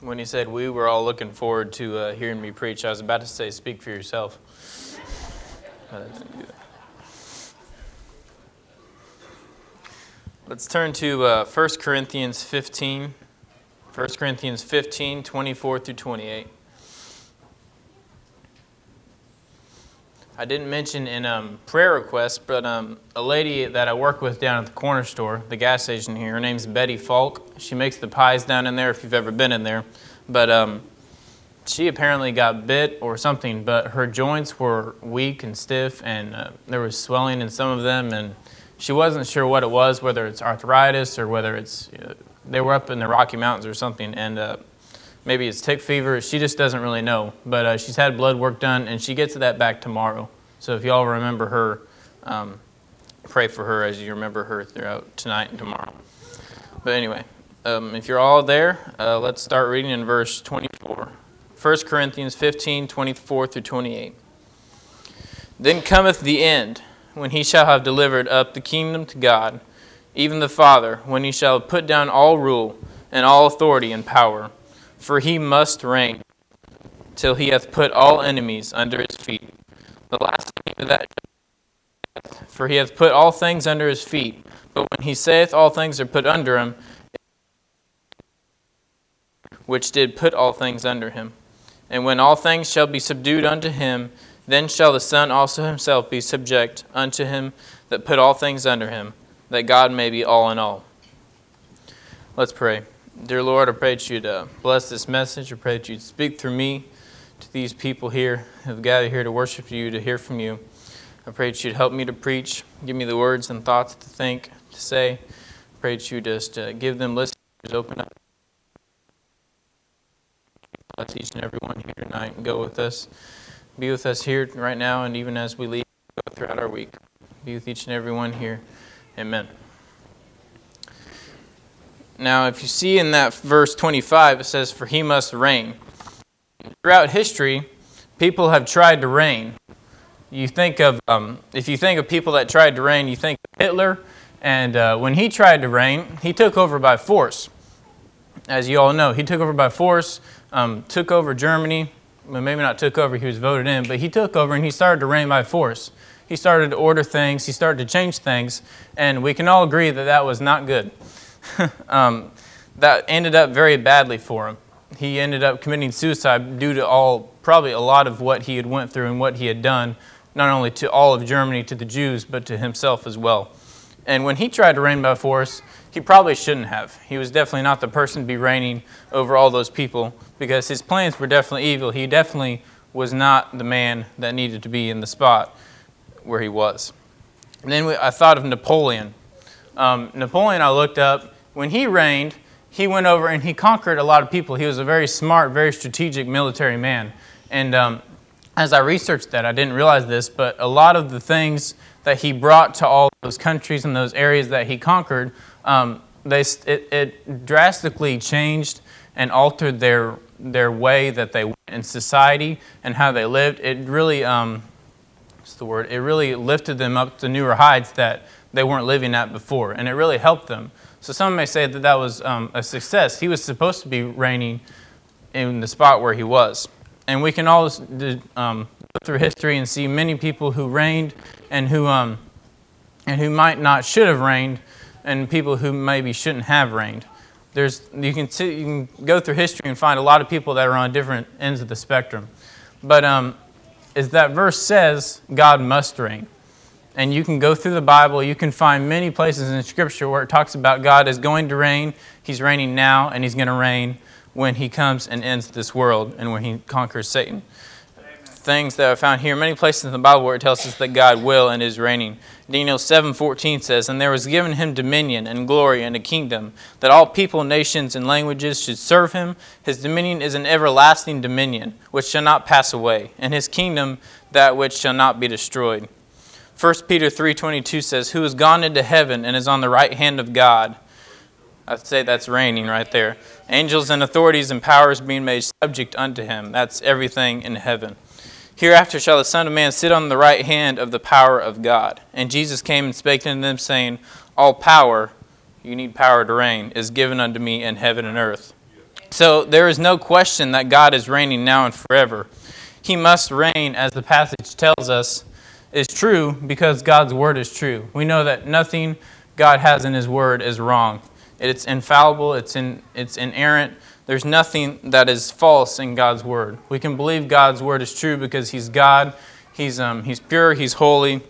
When he said we were all looking forward to uh, hearing me preach, I was about to say, speak for yourself. Let's turn to uh, 1 Corinthians 15. 1 Corinthians 15, 24 through 28. I didn't mention in um, prayer requests, but um, a lady that I work with down at the corner store, the gas station here, her name's Betty Falk. She makes the pies down in there if you've ever been in there. But um, she apparently got bit or something, but her joints were weak and stiff, and uh, there was swelling in some of them, and she wasn't sure what it was, whether it's arthritis or whether it's, uh, they were up in the Rocky Mountains or something, and uh, maybe it's tick fever. She just doesn't really know. But uh, she's had blood work done, and she gets that back tomorrow. So if y'all remember her, um, pray for her as you remember her throughout tonight and tomorrow. But anyway, um, if you're all there, uh, let's start reading in verse 24. 1 Corinthians 15, 24 through 28. Then cometh the end, when he shall have delivered up the kingdom to God, even the Father, when he shall put down all rule and all authority and power. For he must reign till he hath put all enemies under his feet. The last of that, for he hath put all things under his feet. But when he saith all things are put under him, which did put all things under him. And when all things shall be subdued unto him, then shall the Son also himself be subject unto him that put all things under him, that God may be all in all. Let's pray. Dear Lord, I pray that you'd uh, bless this message. I pray that you'd speak through me these people here have gathered here to worship you, to hear from you. I pray that you'd help me to preach, give me the words and thoughts to think, to say. I pray that you just uh, give them listeners, open up. Bless each and every one here tonight and go with us. Be with us here right now and even as we leave throughout our week. Be with each and every one here. Amen. Now, if you see in that verse 25, it says, For he must reign. Throughout history, people have tried to reign. You think of, um, if you think of people that tried to reign, you think of Hitler, and uh, when he tried to reign, he took over by force. As you all know, he took over by force, um, took over Germany. Well, maybe not took over, he was voted in, but he took over and he started to reign by force. He started to order things, he started to change things, and we can all agree that that was not good. um, that ended up very badly for him he ended up committing suicide due to all, probably a lot of what he had went through and what he had done, not only to all of Germany, to the Jews, but to himself as well. And when he tried to reign by force, he probably shouldn't have. He was definitely not the person to be reigning over all those people because his plans were definitely evil. He definitely was not the man that needed to be in the spot where he was. And then I thought of Napoleon. Um, Napoleon, I looked up, when he reigned, he went over and he conquered a lot of people. He was a very smart, very strategic military man. And um, as I researched that, I didn't realize this, but a lot of the things that he brought to all those countries and those areas that he conquered, um, they, it, it, drastically changed and altered their, their way that they went in society and how they lived. It really, um, what's the word? It really lifted them up to newer heights that they weren't living at before, and it really helped them. So some may say that that was um, a success. He was supposed to be reigning in the spot where he was. And we can all um, go through history and see many people who reigned and who, um, and who might not should have reigned, and people who maybe shouldn't have reigned. There's, you, can see, you can go through history and find a lot of people that are on different ends of the spectrum. But um, as that verse says, God must reign and you can go through the Bible, you can find many places in Scripture where it talks about God is going to reign. He's reigning now, and He's going to reign when He comes and ends this world and when He conquers Satan. Amen. Things that are found here, many places in the Bible where it tells us that God will and is reigning. Daniel 7:14 says, "And there was given him dominion and glory and a kingdom, that all people, nations, and languages should serve him. His dominion is an everlasting dominion, which shall not pass away, and his kingdom that which shall not be destroyed." 1 Peter 3:22 says, "Who has gone into heaven and is on the right hand of God." I'd say that's reigning right there. Angels and authorities and powers being made subject unto him. That's everything in heaven. Hereafter shall the Son of Man sit on the right hand of the power of God. And Jesus came and spake unto them, saying, All power, you need power to reign, is given unto me in heaven and earth. So there is no question that God is reigning now and forever. He must reign, as the passage tells us, is true because God's word is true. We know that nothing God has in his word is wrong. It's infallible, it's, in, it's inerrant. There's nothing that is false in God's word. We can believe God's word is true because he's God, he's, um, he's pure, he's holy,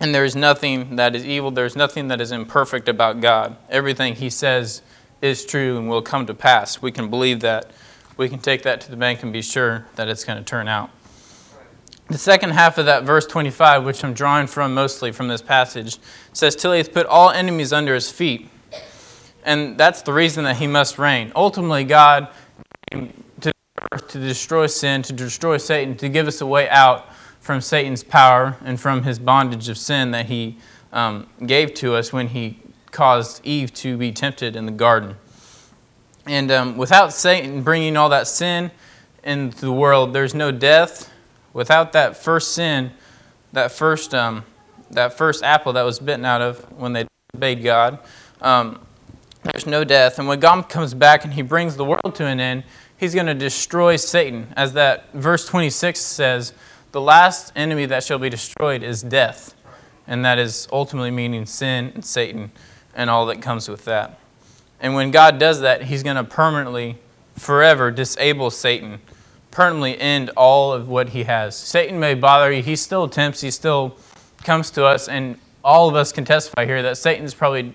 and there's nothing that is evil, there's nothing that is imperfect about God. Everything he says is true and will come to pass. We can believe that. We can take that to the bank and be sure that it's going to turn out. The second half of that verse 25, which I'm drawing from mostly from this passage, says, Till he hath put all enemies under his feet. And that's the reason that he must reign. Ultimately, God came to earth to destroy sin, to destroy Satan, to give us a way out from Satan's power and from his bondage of sin that he um, gave to us when he caused Eve to be tempted in the garden. And um, without Satan bringing all that sin into the world, there's no death, Without that first sin, that first, um, that first apple that was bitten out of when they obeyed God, um, there's no death. And when God comes back and he brings the world to an end, he's going to destroy Satan. As that verse 26 says, the last enemy that shall be destroyed is death. And that is ultimately meaning sin and Satan and all that comes with that. And when God does that, he's going to permanently, forever disable Satan permanently end all of what he has. Satan may bother you, he still tempts, he still comes to us, and all of us can testify here that Satan's probably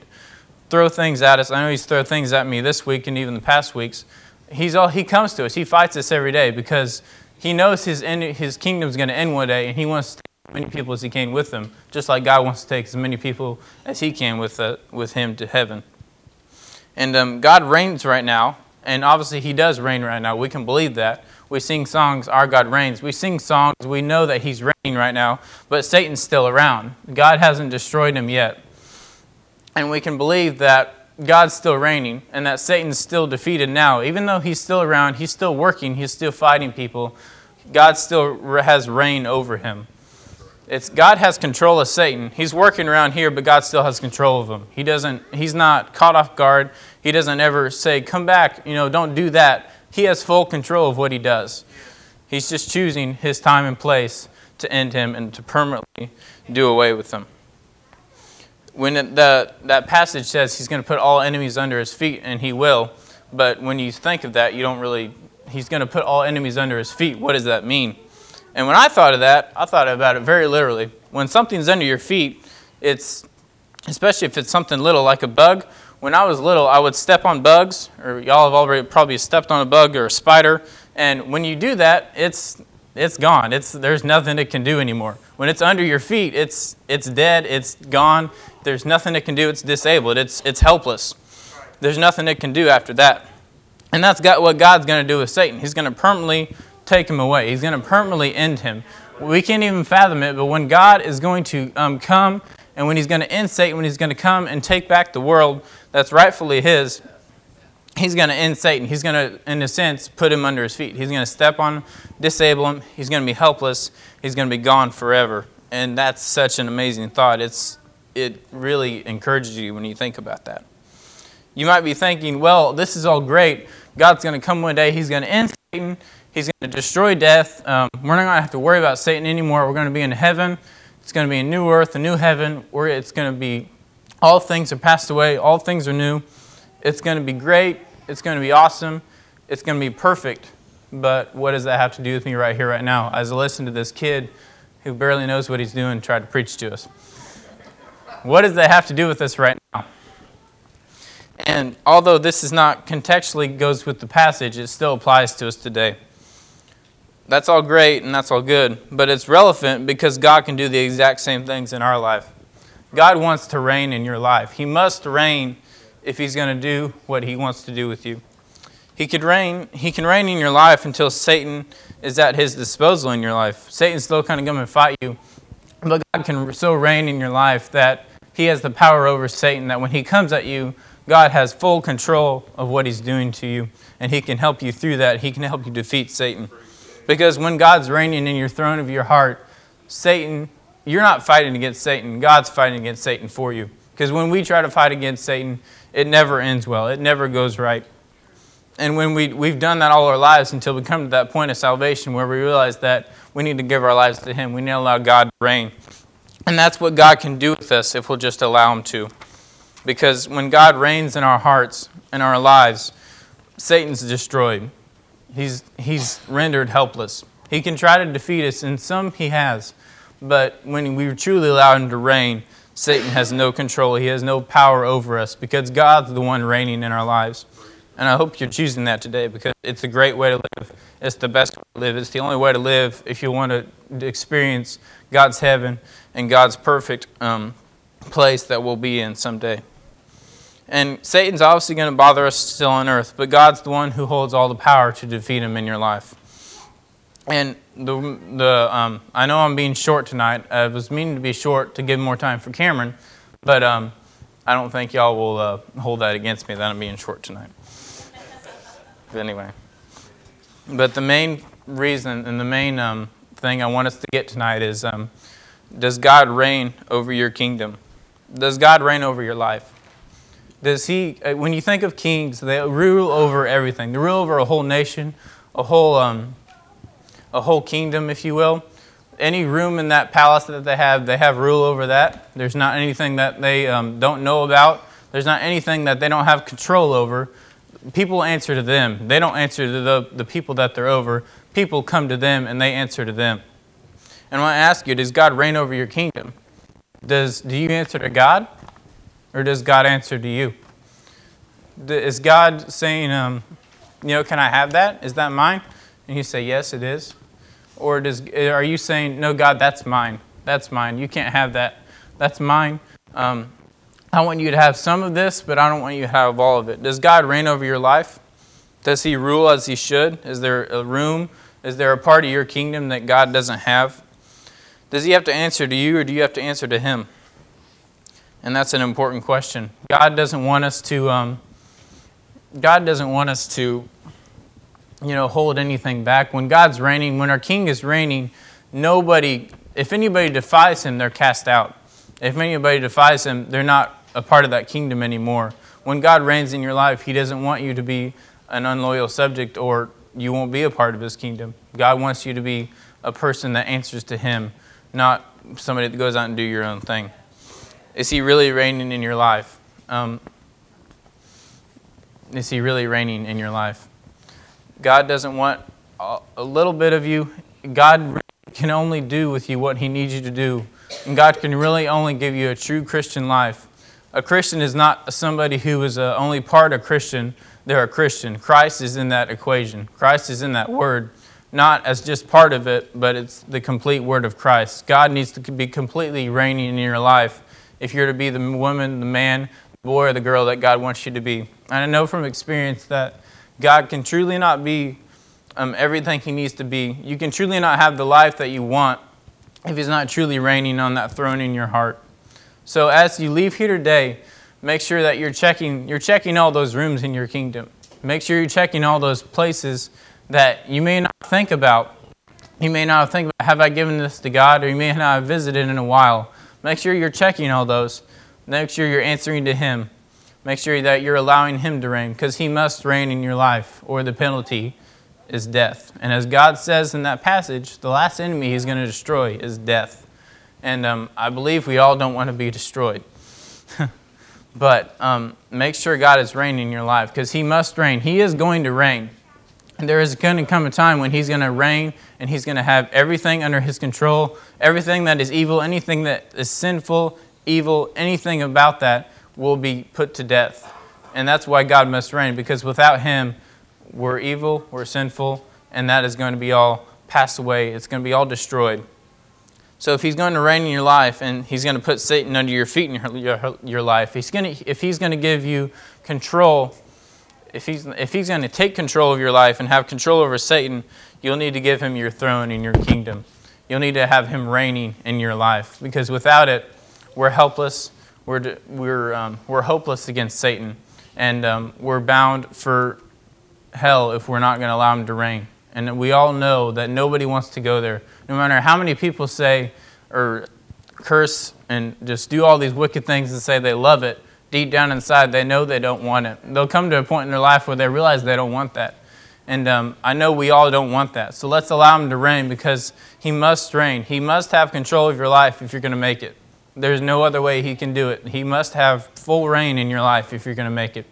throw things at us. I know he's thrown things at me this week and even the past weeks. He's all he comes to us. He fights us every day because he knows his end, his kingdom's going to end one day, and he wants to take as many people as he can with him, just like God wants to take as many people as he can with uh, with him to heaven. And um, God reigns right now, and obviously he does reign right now. We can believe that. We sing songs, Our God Reigns. We sing songs, we know that He's reigning right now, but Satan's still around. God hasn't destroyed him yet. And we can believe that God's still reigning and that Satan's still defeated now. Even though he's still around, he's still working, he's still fighting people, God still has reign over him. It's God has control of Satan. He's working around here, but God still has control of him. He doesn't he's not caught off guard. He doesn't ever say, "Come back, you know, don't do that." He has full control of what he does. He's just choosing his time and place to end him and to permanently do away with him. When the, that passage says he's going to put all enemies under his feet, and he will, but when you think of that, you don't really, he's going to put all enemies under his feet. What does that mean? And when I thought of that, I thought about it very literally. When something's under your feet, it's, especially if it's something little like a bug, when I was little, I would step on bugs, or y'all have already probably stepped on a bug or a spider, and when you do that, it's it's gone. It's there's nothing it can do anymore. When it's under your feet, it's it's dead. It's gone. There's nothing it can do. It's disabled. It's it's helpless. There's nothing it can do after that. And that's got what God's going to do with Satan. He's going to permanently take him away. He's going to permanently end him. We can't even fathom it, but when God is going to um, come and when He's going to end Satan, when He's going to come and take back the world, that's rightfully his, he's going to end Satan. He's going to, in a sense, put him under his feet. He's going to step on him, disable him. He's going to be helpless. He's going to be gone forever. And that's such an amazing thought. It's, it really encourages you when you think about that. You might be thinking, well, this is all great. God's going to come one day. He's going to end Satan. He's going to destroy death. Um, we're not going to have to worry about Satan anymore. We're going to be in heaven. It's going to be a new earth, a new heaven, where it's going to be all things are passed away, all things are new. It's going to be great. It's going to be awesome. It's going to be perfect. But what does that have to do with me right here, right now? As I listen to this kid who barely knows what he's doing try to preach to us. What does that have to do with us right now? And although this is not contextually goes with the passage, it still applies to us today. That's all great and that's all good, but it's relevant because God can do the exact same things in our life. God wants to reign in your life. He must reign if he's going to do what he wants to do with you. He could reign, he can reign in your life until Satan is at his disposal in your life. Satan's still kind of going to fight you, but God can so reign in your life that he has the power over Satan that when he comes at you, God has full control of what he's doing to you, and he can help you through that. He can help you defeat Satan. Because when God's reigning in your throne of your heart, Satan you're not fighting against Satan. God's fighting against Satan for you. Because when we try to fight against Satan, it never ends well, it never goes right. and when we, we've done that all our lives until we come to that point of salvation where we realize that we need to give our lives to Him. We need to allow God to reign. And that's what God can do with us if we'll just allow Him to. Because when God reigns in our hearts and our lives, Satan's destroyed. He's, he's rendered helpless. He can try to defeat us, and some he has. But when we truly allow him to reign, Satan has no control. He has no power over us because God's the one reigning in our lives. And I hope you're choosing that today because it's a great way to live. It's the best way to live. It's the only way to live if you want to experience God's heaven and God's perfect um, place that we'll be in someday. And Satan's obviously going to bother us still on earth, but God's the one who holds all the power to defeat him in your life. And the, the um, I know I'm being short tonight. I was meaning to be short to give more time for Cameron, but um, I don't think y'all will uh, hold that against me that I'm being short tonight. but anyway, but the main reason and the main um, thing I want us to get tonight is um, does God reign over your kingdom? Does God reign over your life? Does he, uh, when you think of kings, they rule over everything. They rule over a whole nation, a whole um, a whole kingdom, if you will. Any room in that palace that they have, they have rule over that. There's not anything that they um, don't know about. There's not anything that they don't have control over. People answer to them. They don't answer to the, the people that they're over. People come to them and they answer to them. And I want to ask you, does God reign over your kingdom? Does, do you answer to God? Or does God answer to you? Is God saying, um, you know, can I have that? Is that mine? And you say, yes, it is. Or does, are you saying, no, God, that's mine. That's mine. You can't have that. That's mine. Um, I want you to have some of this, but I don't want you to have all of it. Does God reign over your life? Does He rule as He should? Is there a room? Is there a part of your kingdom that God doesn't have? Does He have to answer to you, or do you have to answer to Him? And that's an important question. God doesn't want us to. Um, God doesn't want us to you know, hold anything back. When God's reigning, when our King is reigning, nobody, if anybody defies him, they're cast out. If anybody defies him, they're not a part of that kingdom anymore. When God reigns in your life, he doesn't want you to be an unloyal subject or you won't be a part of his kingdom. God wants you to be a person that answers to him, not somebody that goes out and do your own thing. Is he really reigning in your life? Um, is he really reigning in your life? God doesn't want a little bit of you. God can only do with you what He needs you to do. And God can really only give you a true Christian life. A Christian is not somebody who is a, only part of Christian, they're a Christian. Christ is in that equation, Christ is in that word, not as just part of it, but it's the complete word of Christ. God needs to be completely reigning in your life if you're to be the woman, the man, the boy, or the girl that God wants you to be. And I know from experience that God can truly not be um, everything He needs to be. You can truly not have the life that you want if He's not truly reigning on that throne in your heart. So as you leave here today, make sure that you're checking, you're checking all those rooms in your kingdom. Make sure you're checking all those places that you may not think about. You may not think about, have I given this to God? Or you may not have visited in a while. Make sure you're checking all those. Make sure you're answering to Him. Make sure that you're allowing Him to reign because He must reign in your life, or the penalty is death. And as God says in that passage, the last enemy He's going to destroy is death. And um, I believe we all don't want to be destroyed. but um, make sure God is reigning in your life because He must reign. He is going to reign. And there is going to come a time when He's going to reign and He's going to have everything under His control, everything that is evil, anything that is sinful, evil, anything about that will be put to death. And that's why God must reign, because without Him, we're evil, we're sinful, and that is going to be all passed away. It's going to be all destroyed. So if He's going to reign in your life and He's going to put Satan under your feet in your, your, your life, he's going to, if He's going to give you control, if he's, if he's going to take control of your life and have control over Satan, you'll need to give Him your throne and your kingdom. You'll need to have Him reigning in your life, because without it, we're helpless we're, we're, um, we're hopeless against Satan, and um, we're bound for hell if we're not going to allow him to reign. And we all know that nobody wants to go there. No matter how many people say or curse and just do all these wicked things and say they love it, deep down inside, they know they don't want it. They'll come to a point in their life where they realize they don't want that. And um, I know we all don't want that. So let's allow Him to reign because He must reign. He must have control of your life if you're going to make it. There's no other way He can do it. He must have full reign in your life if you're going to make it.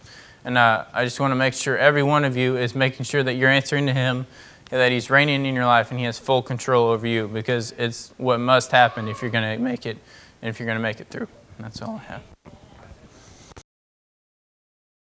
And uh, I just want to make sure every one of you is making sure that you're answering to Him, that He's reigning in your life, and He has full control over you because it's what must happen if you're going to make it and if you're going to make it through. That's all I have.